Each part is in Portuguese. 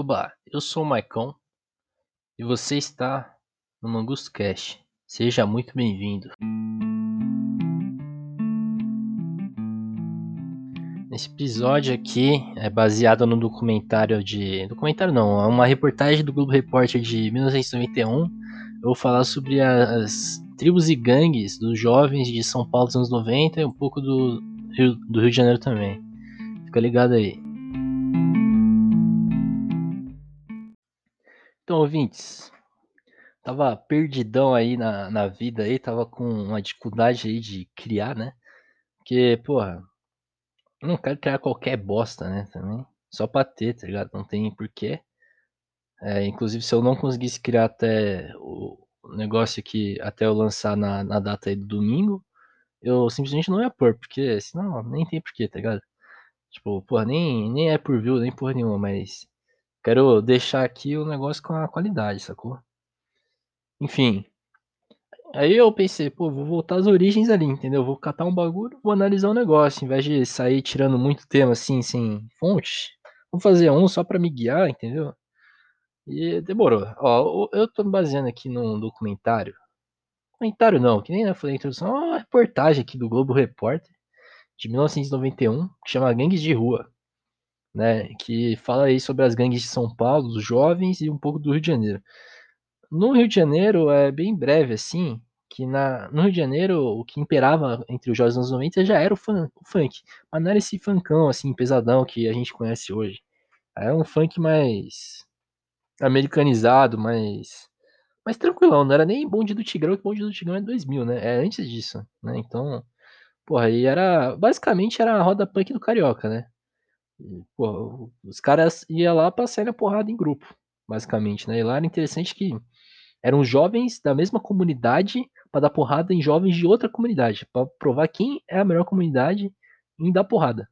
Oba, eu sou o Maicon e você está no Mangusto Cast. Seja muito bem-vindo. Esse episódio aqui é baseado no documentário de. Documentário não, é uma reportagem do Globo Repórter de 1991. Eu vou falar sobre as tribos e gangues dos jovens de São Paulo dos anos 90 e um pouco do Rio, do Rio de Janeiro também. Fica ligado aí. Então, ouvintes, tava perdidão aí na, na vida aí, tava com uma dificuldade aí de criar, né? Porque, porra, eu não quero criar qualquer bosta, né? Também. Só pra ter, tá ligado? Não tem porquê. É, inclusive, se eu não conseguisse criar até o negócio aqui, até eu lançar na, na data aí do domingo, eu simplesmente não ia pôr, porque senão nem tem porquê, tá ligado? Tipo, porra, nem, nem é por view, nem porra nenhuma, mas Quero deixar aqui o negócio com a qualidade, sacou? Enfim. Aí eu pensei, pô, vou voltar às origens ali, entendeu? Vou catar um bagulho, vou analisar o um negócio, em vez de sair tirando muito tema assim, sem fonte. Vou fazer um só para me guiar, entendeu? E demorou. Ó, eu tô me baseando aqui num documentário. Documentário não, que nem eu falei na introdução, é uma reportagem aqui do Globo Repórter de 1991, que chama Gangues de Rua né, que fala aí sobre as gangues de São Paulo, dos jovens e um pouco do Rio de Janeiro. No Rio de Janeiro é bem breve assim, que na, no Rio de Janeiro o que imperava entre os jovens dos anos 90 já era o, fun, o funk, mas não era esse funkão assim pesadão que a gente conhece hoje. Era um funk mais americanizado, mais mais tranquilão, não era nem bonde do Tigrão, que bonde do Tigrão é 2000, né? É antes disso, né? Então, porra, aí era basicamente era a roda punk do carioca, né? Pô, os caras iam lá pra sair na porrada em grupo, basicamente, né? E lá era interessante que eram jovens da mesma comunidade para dar porrada em jovens de outra comunidade, para provar quem é a melhor comunidade em dar porrada.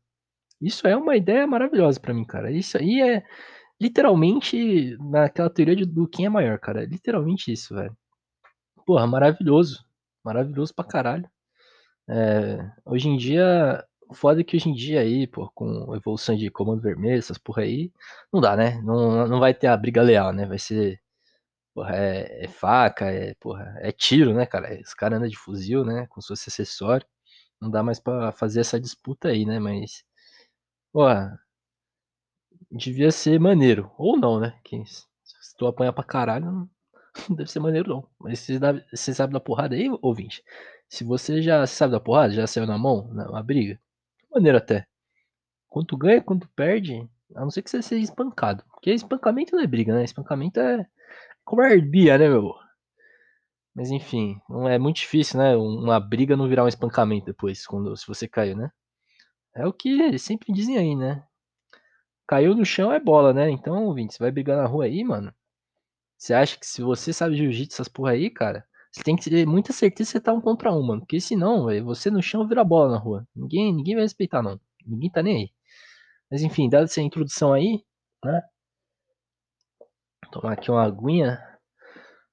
Isso é uma ideia maravilhosa para mim, cara. Isso aí é literalmente naquela teoria do quem é maior, cara. É literalmente isso, velho. Porra, maravilhoso. Maravilhoso pra caralho. É, hoje em dia o foda é que hoje em dia aí, pô, com evolução de comando vermelho, essas porra aí, não dá, né? Não, não vai ter a briga leal, né? Vai ser. Porra, é, é faca, é, porra, é tiro, né, cara? Os caras andam de fuzil, né? Com seus acessórios. Não dá mais pra fazer essa disputa aí, né? Mas. Porra. Devia ser maneiro. Ou não, né? Que se tu apanhar pra caralho, não deve ser maneiro, não. Mas você sabe da porrada aí, ouvinte? Se você já sabe da porrada, já saiu na mão, na briga, maneiro até. Quanto ganha, quanto perde, a não ser que você seja espancado. Porque espancamento não é briga, né? Espancamento é covardia, né, meu? Mas enfim, não é muito difícil, né? Uma briga não virar um espancamento depois, quando se você caiu, né? É o que sempre dizem aí, né? Caiu no chão é bola, né? Então, ouvinte, você vai brigar na rua aí, mano. Você acha que se você sabe jiu-jitsu, essas porra aí, cara, você tem que ter muita certeza que você tá um contra um, mano. Porque senão, véio, você no chão vira bola na rua. Ninguém, ninguém vai respeitar, não. Ninguém tá nem aí. Mas enfim, dada essa introdução aí, né? Tomar aqui uma aguinha.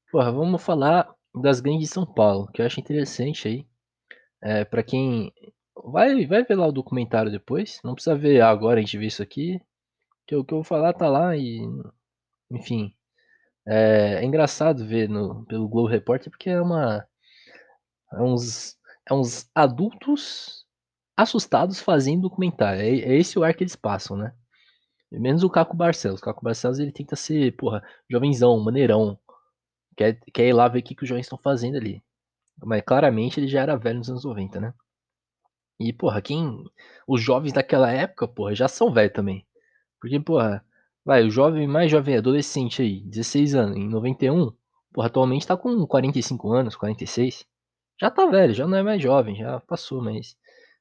Porra, vamos falar das gangues de São Paulo, que eu acho interessante aí. É, para quem vai, vai ver lá o documentário depois. Não precisa ver agora, a gente vê isso aqui. Que o que eu vou falar tá lá e. Enfim. É, é engraçado ver no, pelo Globo Repórter porque é uma. É uns, é uns adultos assustados fazendo documentário. É, é esse o ar que eles passam, né? Menos o Caco Barcelos. O Caco Barcelos ele tenta ser, porra, jovenzão, maneirão. Quer, quer ir lá ver o que, que os jovens estão fazendo ali. Mas claramente ele já era velho nos anos 90, né? E, porra, quem. Os jovens daquela época, porra, já são velhos também. Porque, porra, Vai, o jovem, mais jovem adolescente aí, 16 anos, em 91, porra, atualmente tá com 45 anos, 46. Já tá velho, já não é mais jovem, já passou, mas.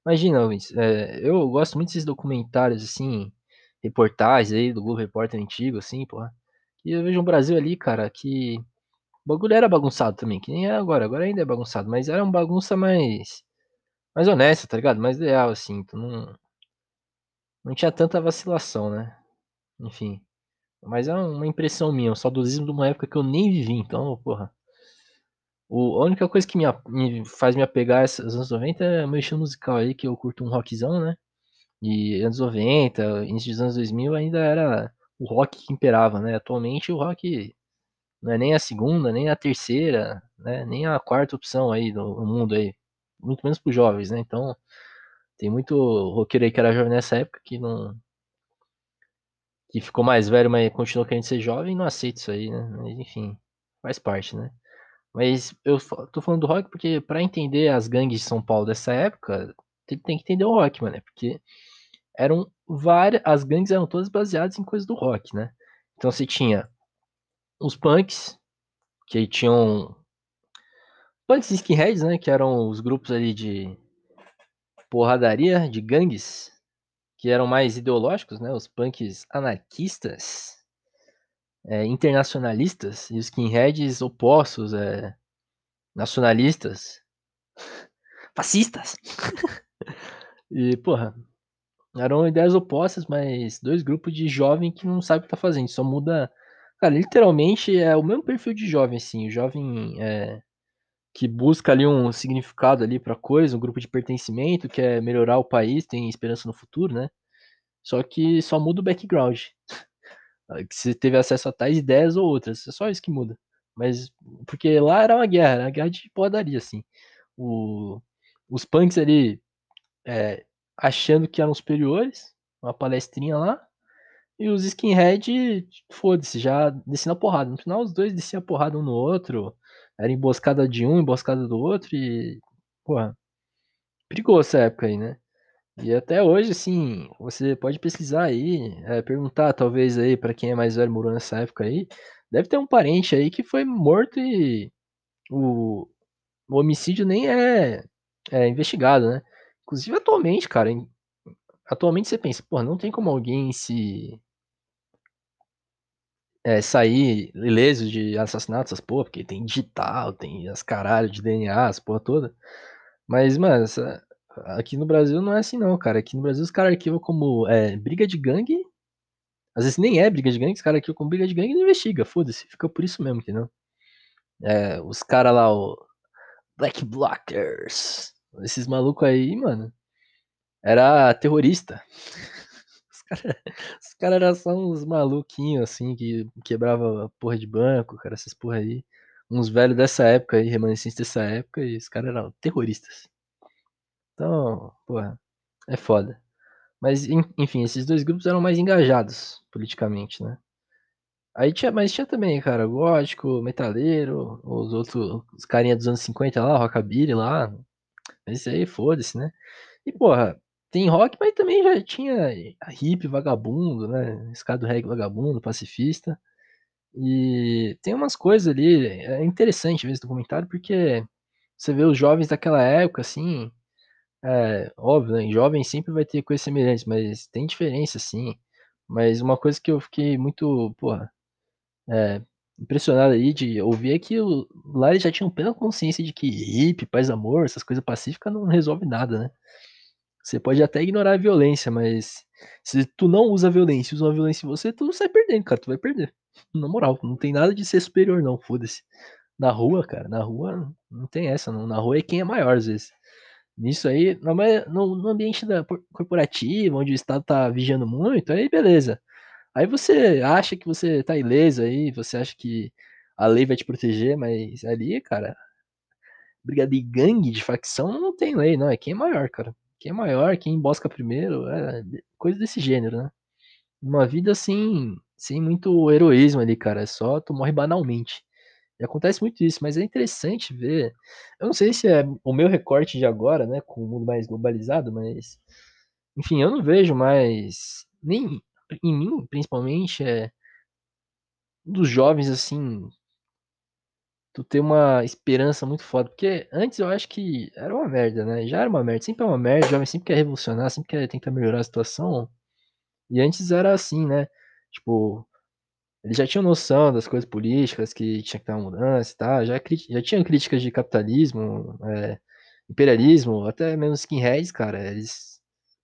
Imagina, é, eu gosto muito desses documentários, assim, reportagens aí do Globo Repórter antigo, assim, porra. E eu vejo um Brasil ali, cara, que. O bagulho era bagunçado também, que nem é agora, agora ainda é bagunçado, mas era uma bagunça mais. mais honesta, tá ligado? Mais leal, assim, então não. Não tinha tanta vacilação, né? Enfim. Mas é uma impressão minha, um saudosismo de uma época que eu nem vivi, então, porra. O, a única coisa que me, me faz me apegar a esses anos 90 é meu estilo musical aí, que eu curto um rockzão, né? E anos 90, início dos anos 2000 ainda era o rock que imperava, né? Atualmente o rock não é nem a segunda, nem a terceira, né? Nem a quarta opção aí no, no mundo aí. Muito menos para os jovens, né? Então, tem muito roqueiro aí que era jovem nessa época que não. Que ficou mais velho, mas continuou querendo ser jovem não aceita isso aí, né? Mas enfim, faz parte, né? Mas eu tô falando do rock porque para entender as gangues de São Paulo dessa época, tem, que entender o rock, mano. Porque eram várias. As gangues eram todas baseadas em coisas do rock, né? Então você tinha os punks, que tinham. Punks e skinheads, né? Que eram os grupos ali de porradaria, de gangues, que eram mais ideológicos, né? Os punks anarquistas, é, internacionalistas, e os skinheads opostos, é, nacionalistas, fascistas. e, porra, eram ideias opostas, mas dois grupos de jovem que não sabe o que tá fazendo, só muda. Cara, literalmente é o mesmo perfil de jovem, assim. O jovem é, que busca ali um significado ali pra coisa, um grupo de pertencimento, quer melhorar o país, tem esperança no futuro, né? Só que só muda o background. que você teve acesso a tais ideias ou outras. É só isso que muda. Mas, porque lá era uma guerra, era uma guerra de podaria, assim. O, os punks ali é, achando que eram superiores, uma palestrinha lá, e os skinhead, foda-se, já descendo a porrada. No final, os dois desciam a porrada um no outro, era emboscada de um, emboscada do outro, e, porra, perigoso essa época aí, né? E até hoje, assim, você pode pesquisar aí, é, perguntar talvez aí para quem é mais velho morou nessa época aí, deve ter um parente aí que foi morto e o, o homicídio nem é, é investigado, né? Inclusive atualmente, cara, atualmente você pensa, pô, não tem como alguém se é, sair ileso de assassinatos, essas porra, porque tem digital, tem as caralho de DNA, as porra toda. Mas, mano, essa, aqui no Brasil não é assim não, cara. Aqui no Brasil os caras arquivam como é, briga de gangue. Às vezes nem é briga de gangue, os caras arquivam como briga de gangue e não investiga, foda-se, fica por isso mesmo, entendeu? É, os caras lá, o Black Blockers, esses malucos aí, mano, era terrorista. Os caras cara eram uns maluquinhos, assim, que quebrava porra de banco, cara, essas porra aí. Uns velhos dessa época aí, remanescentes dessa época, e os caras eram terroristas. Então, porra, é foda. Mas, enfim, esses dois grupos eram mais engajados politicamente, né? Aí tinha, mas tinha também, cara, gótico, metaleiro, os outros, os carinha dos anos 50 lá, rockabilly lá. Mas isso aí, foda-se, né? E, porra, tem rock, mas também já tinha hip vagabundo, né? Escado reggae vagabundo, pacifista. E tem umas coisas ali, é interessante ver esse documentário, porque você vê os jovens daquela época, assim, é, óbvio, né? Jovem sempre vai ter coisas semelhantes, mas tem diferença, sim. Mas uma coisa que eu fiquei muito, porra, é, impressionado aí de ouvir é que o, lá eles já tinham plena consciência de que hippie, paz, amor, essas coisas pacíficas não resolve nada, né? Você pode até ignorar a violência, mas se tu não usa a violência usa a violência em você, tu sai perdendo, cara. Tu vai perder. Na moral, não tem nada de ser superior, não. Foda-se. Na rua, cara, na rua não tem essa, não. Na rua é quem é maior, às vezes. Nisso aí, no, no ambiente da corporativo, onde o Estado tá vigiando muito, aí beleza. Aí você acha que você tá ileso aí, você acha que a lei vai te proteger, mas ali, cara, briga de gangue, de facção, não tem lei, não. É quem é maior, cara. Quem é maior, quem embosca primeiro, é coisa desse gênero, né? Uma vida assim, sem muito heroísmo ali, cara. É só tu morre banalmente. E acontece muito isso, mas é interessante ver. Eu não sei se é o meu recorte de agora, né, com o mundo mais globalizado, mas enfim, eu não vejo mais nem em mim, principalmente, é dos jovens assim, tu ter uma esperança muito foda, porque antes eu acho que era uma merda, né? Já era uma merda, sempre é uma merda, jovem sempre quer revolucionar, sempre quer tentar melhorar a situação. E antes era assim, né? Tipo, eles já tinham noção das coisas políticas, que tinha que ter uma mudança e tal, já, já tinham críticas de capitalismo, é, imperialismo, até mesmo skinheads, cara, eles,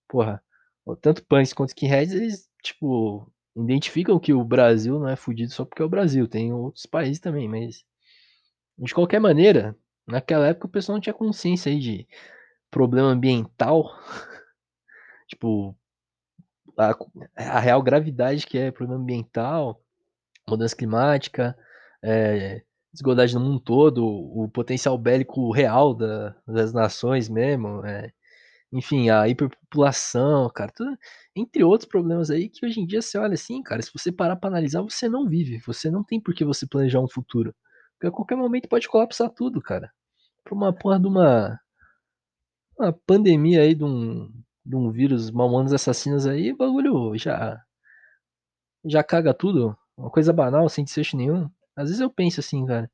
porra, tanto punks quanto skinheads, eles, tipo, identificam que o Brasil não é fudido só porque é o Brasil, tem outros países também, mas de qualquer maneira, naquela época o pessoal não tinha consciência aí de problema ambiental, tipo, a, a real gravidade que é problema ambiental, mudança climática, é, desigualdade no mundo todo, o potencial bélico real da, das nações mesmo, é, enfim, a hiperpopulação, cara, tudo, entre outros problemas aí que hoje em dia você olha assim, cara, se você parar para analisar, você não vive, você não tem por que você planejar um futuro. Porque a qualquer momento pode colapsar tudo, cara. Por uma porra de uma, uma pandemia aí de um, de um vírus malmanos assassinos aí, bagulho já já caga tudo, uma coisa banal, sem desfecho nenhum. Às vezes eu penso assim, cara,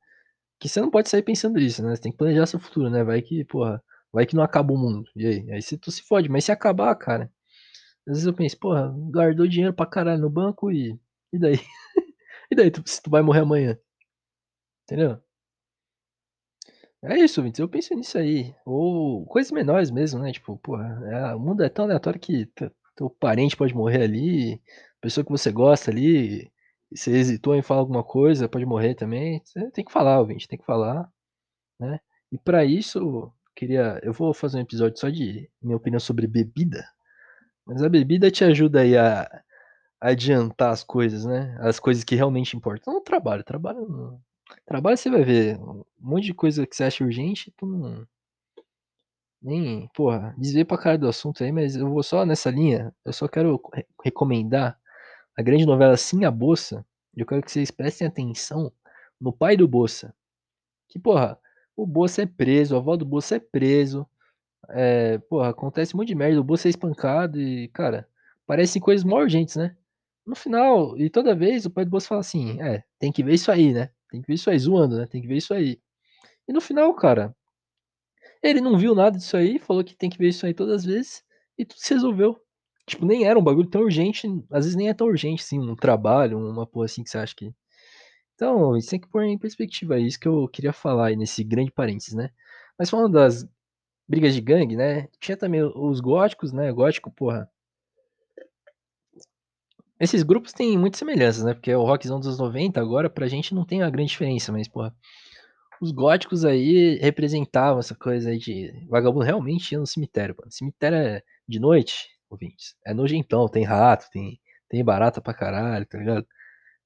que você não pode sair pensando nisso, né? Você tem que planejar seu futuro, né? Vai que, porra, vai que não acaba o mundo. E aí? Aí você, tu se fode, mas se acabar, cara. Às vezes eu penso, porra, guardou dinheiro pra caralho no banco e. E daí? e daí, tu, se tu vai morrer amanhã? Entendeu? É isso, Vintes, eu penso nisso aí. Ou coisas menores mesmo, né? Tipo, porra, é, o mundo é tão aleatório que teu parente pode morrer ali, pessoa que você gosta ali, você hesitou em falar alguma coisa, pode morrer também. Você tem que falar, ouvinte, tem que falar, né? E para isso, queria, eu vou fazer um episódio só de minha opinião sobre bebida. Mas a bebida te ajuda aí a, adiantar as coisas, né? As coisas que realmente importam. Não trabalho, trabalho, trabalho você vai ver um monte de coisa que você acha urgente, tu não nem, porra, desviei pra cara do assunto aí, mas eu vou só nessa linha. Eu só quero recomendar a grande novela Sim a Bolsa. Eu quero que vocês prestem atenção no pai do Bolsa. Que, porra, o Bolsa é preso, a avó do Bolsa é preso. É, porra, acontece um monte de merda. O Bolsa é espancado e, cara, parecem coisas mó urgentes, né? No final, e toda vez o pai do Bolsa fala assim: é, tem que ver isso aí, né? Tem que ver isso aí, zoando, né? Tem que ver isso aí. E no final, cara, ele não viu nada disso aí, falou que tem que ver isso aí todas as vezes e tudo se resolveu. Tipo, nem era um bagulho tão urgente, às vezes nem é tão urgente, assim, um trabalho, uma porra assim que você acha que. Então, isso tem que pôr em perspectiva, é isso que eu queria falar aí nesse grande parênteses, né? Mas falando das brigas de gangue, né? Tinha também os góticos, né? Gótico, porra. Esses grupos têm muitas semelhanças, né? Porque o rockzão dos 90 agora pra gente não tem uma grande diferença, mas, porra os góticos aí representavam essa coisa aí de vagabundo realmente ia no cemitério, mano. Cemitério é de noite, ouvintes. É nojentão, tem rato, tem, tem barata pra caralho, tá ligado?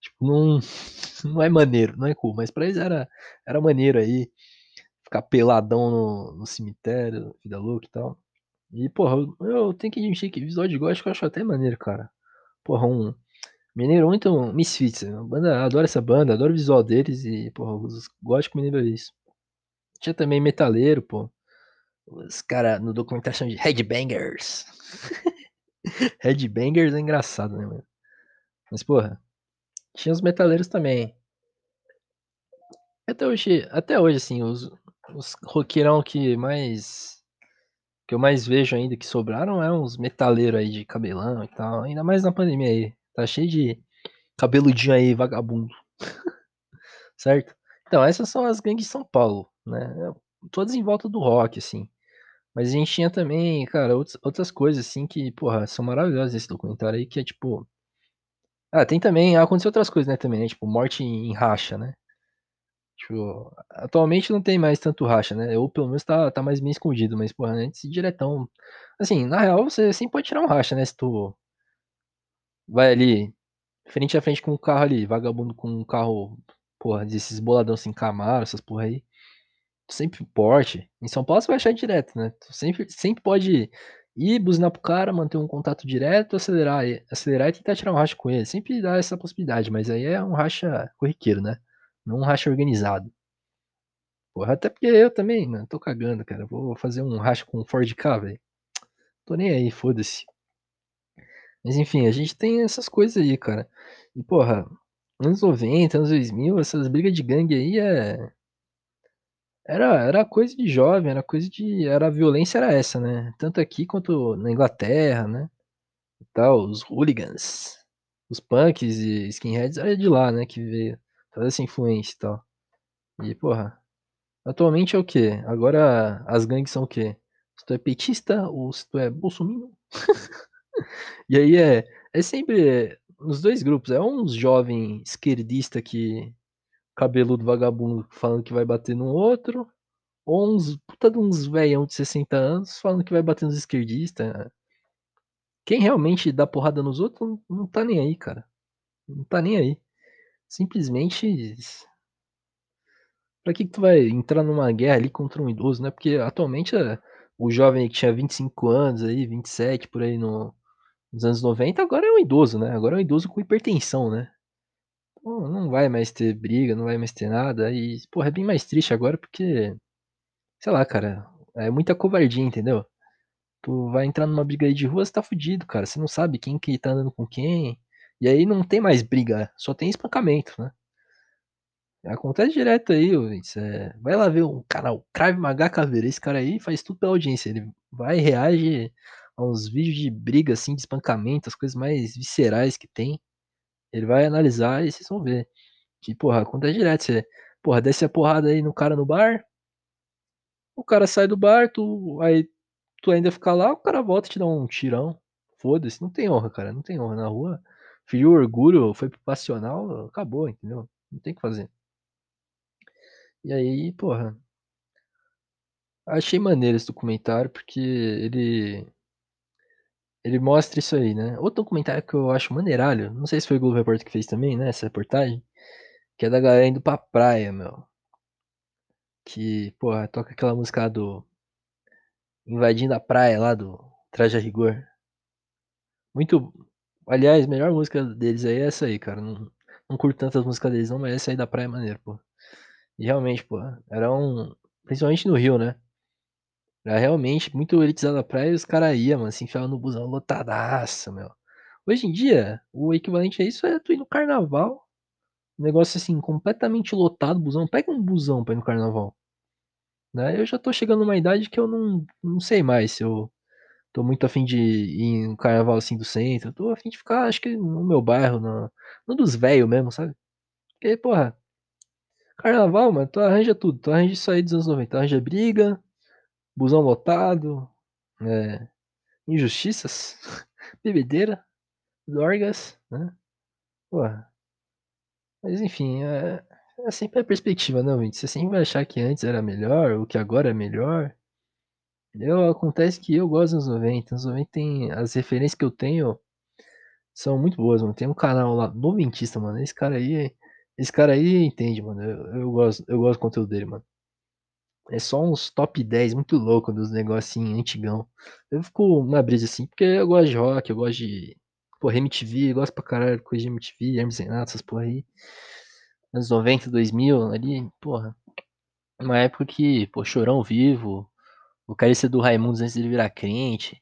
Tipo, não, não é maneiro, não é cool, mas pra eles era, era maneiro aí ficar peladão no, no cemitério, vida louca e tal. E, porra, eu, eu tenho que admitir que visual de gótico eu acho até maneiro, cara. Porra, um, Mineiro muito Misfits, a banda, adoro essa banda, adoro o visual deles e, pô, os góticos me lembram isso. Tinha também metaleiro, pô. Os caras no documentário chamam de Headbangers. Headbangers é engraçado, né, mano? Mas, porra, tinha os metaleiros também. Até hoje, até hoje assim, os, os roqueirão que mais. Que eu mais vejo ainda que sobraram é uns metaleiros aí de cabelão e tal. Ainda mais na pandemia aí. Tá cheio de cabeludinho aí, vagabundo. certo? Então, essas são as gangues de São Paulo, né? Todas em volta do rock, assim. Mas a gente tinha também, cara, outras, outras coisas, assim, que, porra, são maravilhosas esse documentário aí, que é tipo. Ah, tem também. Aconteceu outras coisas, né, também, né? Tipo, morte em racha, né? Tipo, atualmente não tem mais tanto racha, né? Ou pelo menos tá, tá mais bem escondido, mas, porra, antes diretão. Assim, na real, você sempre pode tirar um racha, né? Se tu vai ali, frente a frente com um carro ali, vagabundo com um carro, porra, desses boladão assim, Camaro, essas porra aí. Sempre porte. Em São Paulo você vai achar direto, né? Tu sempre, sempre pode ir, buzinar pro cara, manter um contato direto, acelerar, acelerar e tentar tirar um racha com ele. Sempre dá essa possibilidade, mas aí é um racha corriqueiro, né? Não um racha organizado. Porra, até porque eu também, mano, tô cagando, cara. Vou fazer um racha com um Ford K, velho. Tô nem aí, foda-se. Mas enfim, a gente tem essas coisas aí, cara. E, porra, anos 90, anos 2000, essas brigas de gangue aí é. Era, era coisa de jovem, era coisa de. Era a violência, era essa, né? Tanto aqui quanto na Inglaterra, né? E tal, os hooligans, os punks e skinheads era de lá, né? Que veio toda essa influência e tal. E, porra, atualmente é o quê? Agora as gangues são o quê? Se tu é petista ou se tu é bolsominion? E aí é, é sempre nos dois grupos, é uns jovem esquerdista que cabeludo vagabundo falando que vai bater no outro, ou uns puta de uns velhão de 60 anos falando que vai bater nos esquerdistas. Quem realmente dá porrada nos outros não tá nem aí, cara. Não tá nem aí. Simplesmente Pra que que tu vai entrar numa guerra ali contra um idoso, né, porque atualmente, eh, o jovem que tinha 25 anos aí, 27 por aí no nos anos 90, agora é um idoso, né, agora é um idoso com hipertensão, né. Então não vai mais ter briga, não vai mais ter nada. E, porra, é bem mais triste agora porque, sei lá cara, é muita covardia, entendeu. Tu vai entrar numa briga aí de rua, você tá fudido, cara, você não sabe quem que tá andando com quem, e aí não tem mais briga, só tem espancamento, né. Acontece direto aí, ouvintes, eh, vai lá ver um canal Krav Maga Caveira, esse cara aí faz tudo pela audiência, ele vai e reage a uns vídeos de briga, assim, de espancamento, as coisas mais viscerais que tem, ele vai analisar e vocês vão ver, que porra, acontece direto, você, porra, desce a porrada aí no cara no bar o cara sai do bar, tu aí tu ainda fica lá, o cara volta e te dá um tirão, foda-se, não tem honra cara, não tem honra na rua, feriu o orgulho, foi para o passional, acabou, entendeu, não tem o que fazer. E aí, porra achei maneiro esse documentário, porque ele ele mostra isso aí, né. Outro documentário que eu acho maneiralho, não sei se foi o Globo Repórter que fez também, né, essa reportagem, que é da galera indo pra praia, meu. Que, porra, toca aquela música do Invadindo a Praia lá do Traje a Rigor. Muito aliás, melhor música deles aí é essa aí, cara, não não curto tanto as músicas deles não, mas essa aí da praia é maneiro, pô. E realmente, porra, era um principalmente no Rio, né. Era realmente muito elitizado a praia e os cara ia, mano, se enfiava no busão lotadaço, meu. Hoje em dia, o equivalente a isso é tu ir no carnaval, um negócio, assim, completamente lotado, busão pega um busão pra ir no carnaval. Né, eu já tô chegando numa idade que eu não não sei mais se eu tô muito a fim de ir em um carnaval, assim, do centro, tô a fim de ficar acho que no meu bairro, na no dos velho mesmo, sabe. Porque, porra carnaval, mano, tu arranja tudo, tu arranja isso aí dos anos 90, arranja briga, busão lotado, eh, injustiças, bebedeira, dorgas, né. Porra. Mas enfim, é é sempre a perspectiva, né, ouvinte, você sempre vai achar que antes era melhor ou que agora é melhor. Eu acontece que eu gosto dos anos 90, anos 90 tem as referências que eu tenho são muito boas, mano. Tem um canal lá, Noventista, mano, esse cara aí esse cara aí entende, mano, eu eu gosto eu gosto do conteúdo dele, mano. É só uns top 10 muito louco dos negocinho antigão. Eu fico na brisa, assim, porque eu gosto de rock, eu gosto de, porra, MTV, gosto pra caralho de coisa de MTV, Hermes Renato, essas porra aí. Anos 90, 2000 ali, porra, uma época que, pô, Chorão vivo, vocalista do Raimundos antes dele virar crente,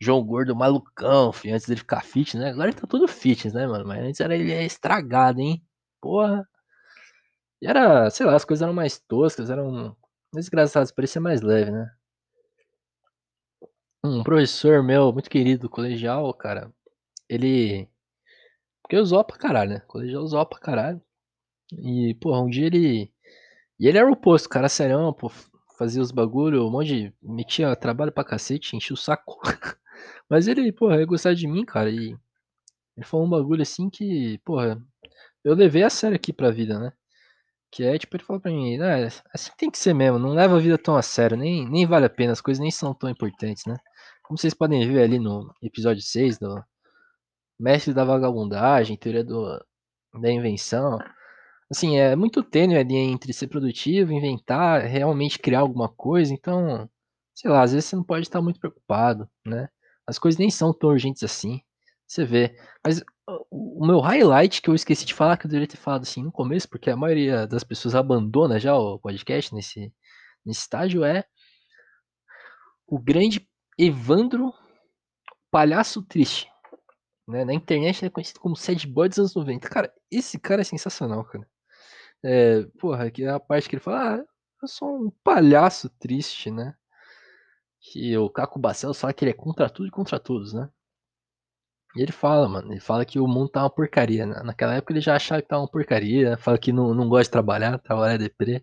João Gordo malucão, fi, antes dele ficar fitness, né, agora ele tá todo fitness, né, mano, mas antes era ele estragado, hein. Porra. E era, sei lá, as coisas eram mais toscas, eram mais engraçadas, parecia mais leve, né. Um professor meu muito querido do colegial, cara, ele porque eu zoava pra caralho, né, colegial zoava pra caralho. E, porra, um dia ele e ele era o oposto, cara serião, pô, fazia os bagulho, um monte de metia trabalho pra cacete, enchia o saco. Mas ele, porra, ele gostava de mim, cara, e ele falou um bagulho, assim, que, porra, eu levei a sério aqui pra vida, né. Que é, tipo, ele falou pra mim: "É, assim tem que ser mesmo, não leva a vida tão a sério, nem nem vale a pena, as coisas nem são tão importantes, né". Como vocês podem ver ali no episódio 6 do Mestre da Vagabundagem, Teoria do da Invenção, assim, é muito tênue ali entre ser produtivo, inventar, realmente criar alguma coisa, então, sei lá, às vezes você não pode estar muito preocupado, né. As coisas nem são tão urgentes assim, você vê. Mas o meu highlight que eu esqueci de falar, que eu deveria ter falado, assim, no começo, porque a maioria das pessoas abandona já o podcast nesse nesse estágio, é o grande Evandro Palhaço Triste, né, na internet ele é conhecido como Sad Boy dos anos 90. Cara, esse cara é sensacional, cara. Eh, porra, que é a parte que ele fala: "Ah, eu sou um palhaço triste", né. Que o Caco Barcelos fala que ele é contra tudo e contra todos, né. E ele fala, mano, ele fala que o mundo tá uma porcaria, na naquela época ele já achava que estava uma porcaria, fala que não não gosta de trabalhar, trabalhar é deprê.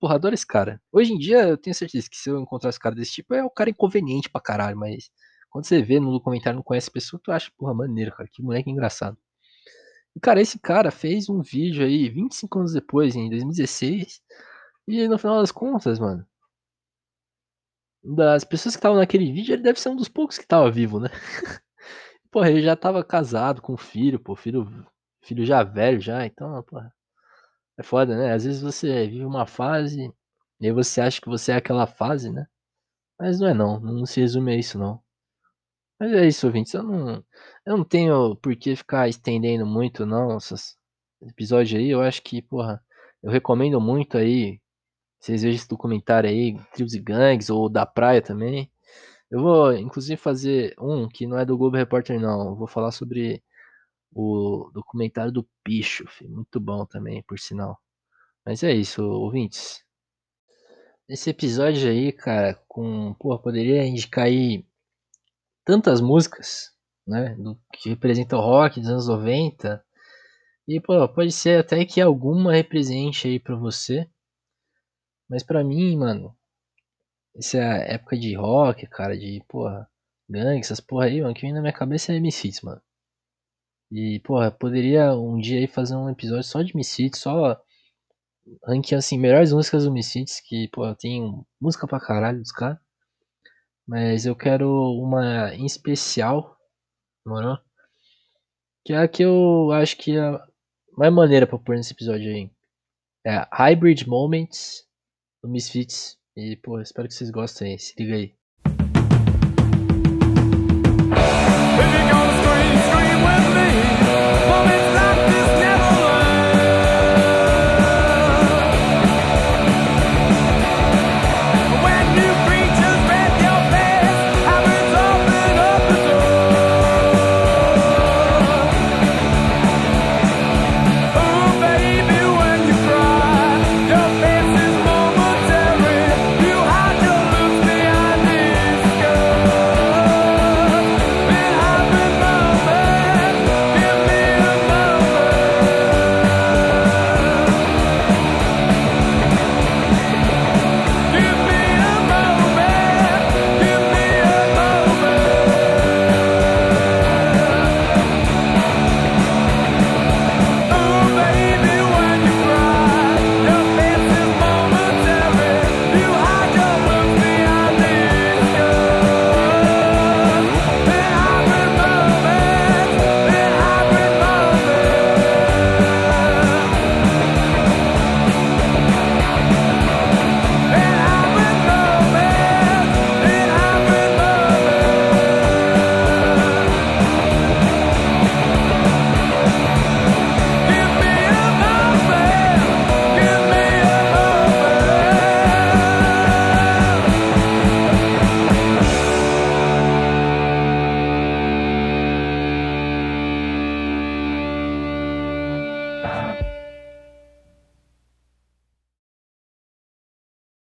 Porra, adoro esse cara. Hoje em dia eu tenho certeza que se eu encontrasse um cara desse tipo, é um cara inconveniente pra caralho, mas quando você vê no documentário, não conhece a pessoa, tu acha: "Porra, maneiro, cara, que moleque engraçado". Cara, esse cara fez um vídeo aí 25 anos depois, em 2016, e no final das contas, mano das pessoas que estavam naquele vídeo, ele deve ser um dos poucos que estava vivo, né. porra, ele já tava casado com filho, pô, filho filho já velho já, então, porra, é foda, né. Às vezes você vive uma fase, e aí você acha que você é aquela fase, né, mas não é não, não se resume a isso não. Mas é isso ouvintes, eu não eu não tenho por que ficar estendendo muito não essas episódio aí, eu acho que, porra, eu recomendo muito aí, vocês vejam esse documentário aí, Tribos e Gangues ou da praia também. Eu vou inclusive fazer um que não é do Globo Repórter não, eu vou falar sobre o documentário do Bicho, fi, muito bom também, por sinal. Mas é isso, ouvintes. Esse episódio aí, cara, com, porra, poderia indicar aí tantas músicas, né, do que representa o rock dos anos 90. E, pô, pode ser até que alguma represente aí pra você. Mas pra mim, mano, essa época de rock, cara, de, porra, gangue, essas porra aí, mano, que vem na minha cabeça é Misfits, mano. E, porra, poderia um dia aí fazer um episódio só de Misfits, só ranking assim, melhores músicas do Misfits, que, pô, tem música pra caralho dos caras. Mas eu quero uma em especial, moro? Que é a que eu acho que é a mais maneira pra pôr nesse episódio aí. É Hybrid Moments do Misfits. E, pô, espero que vocês gostem. Se liga aí.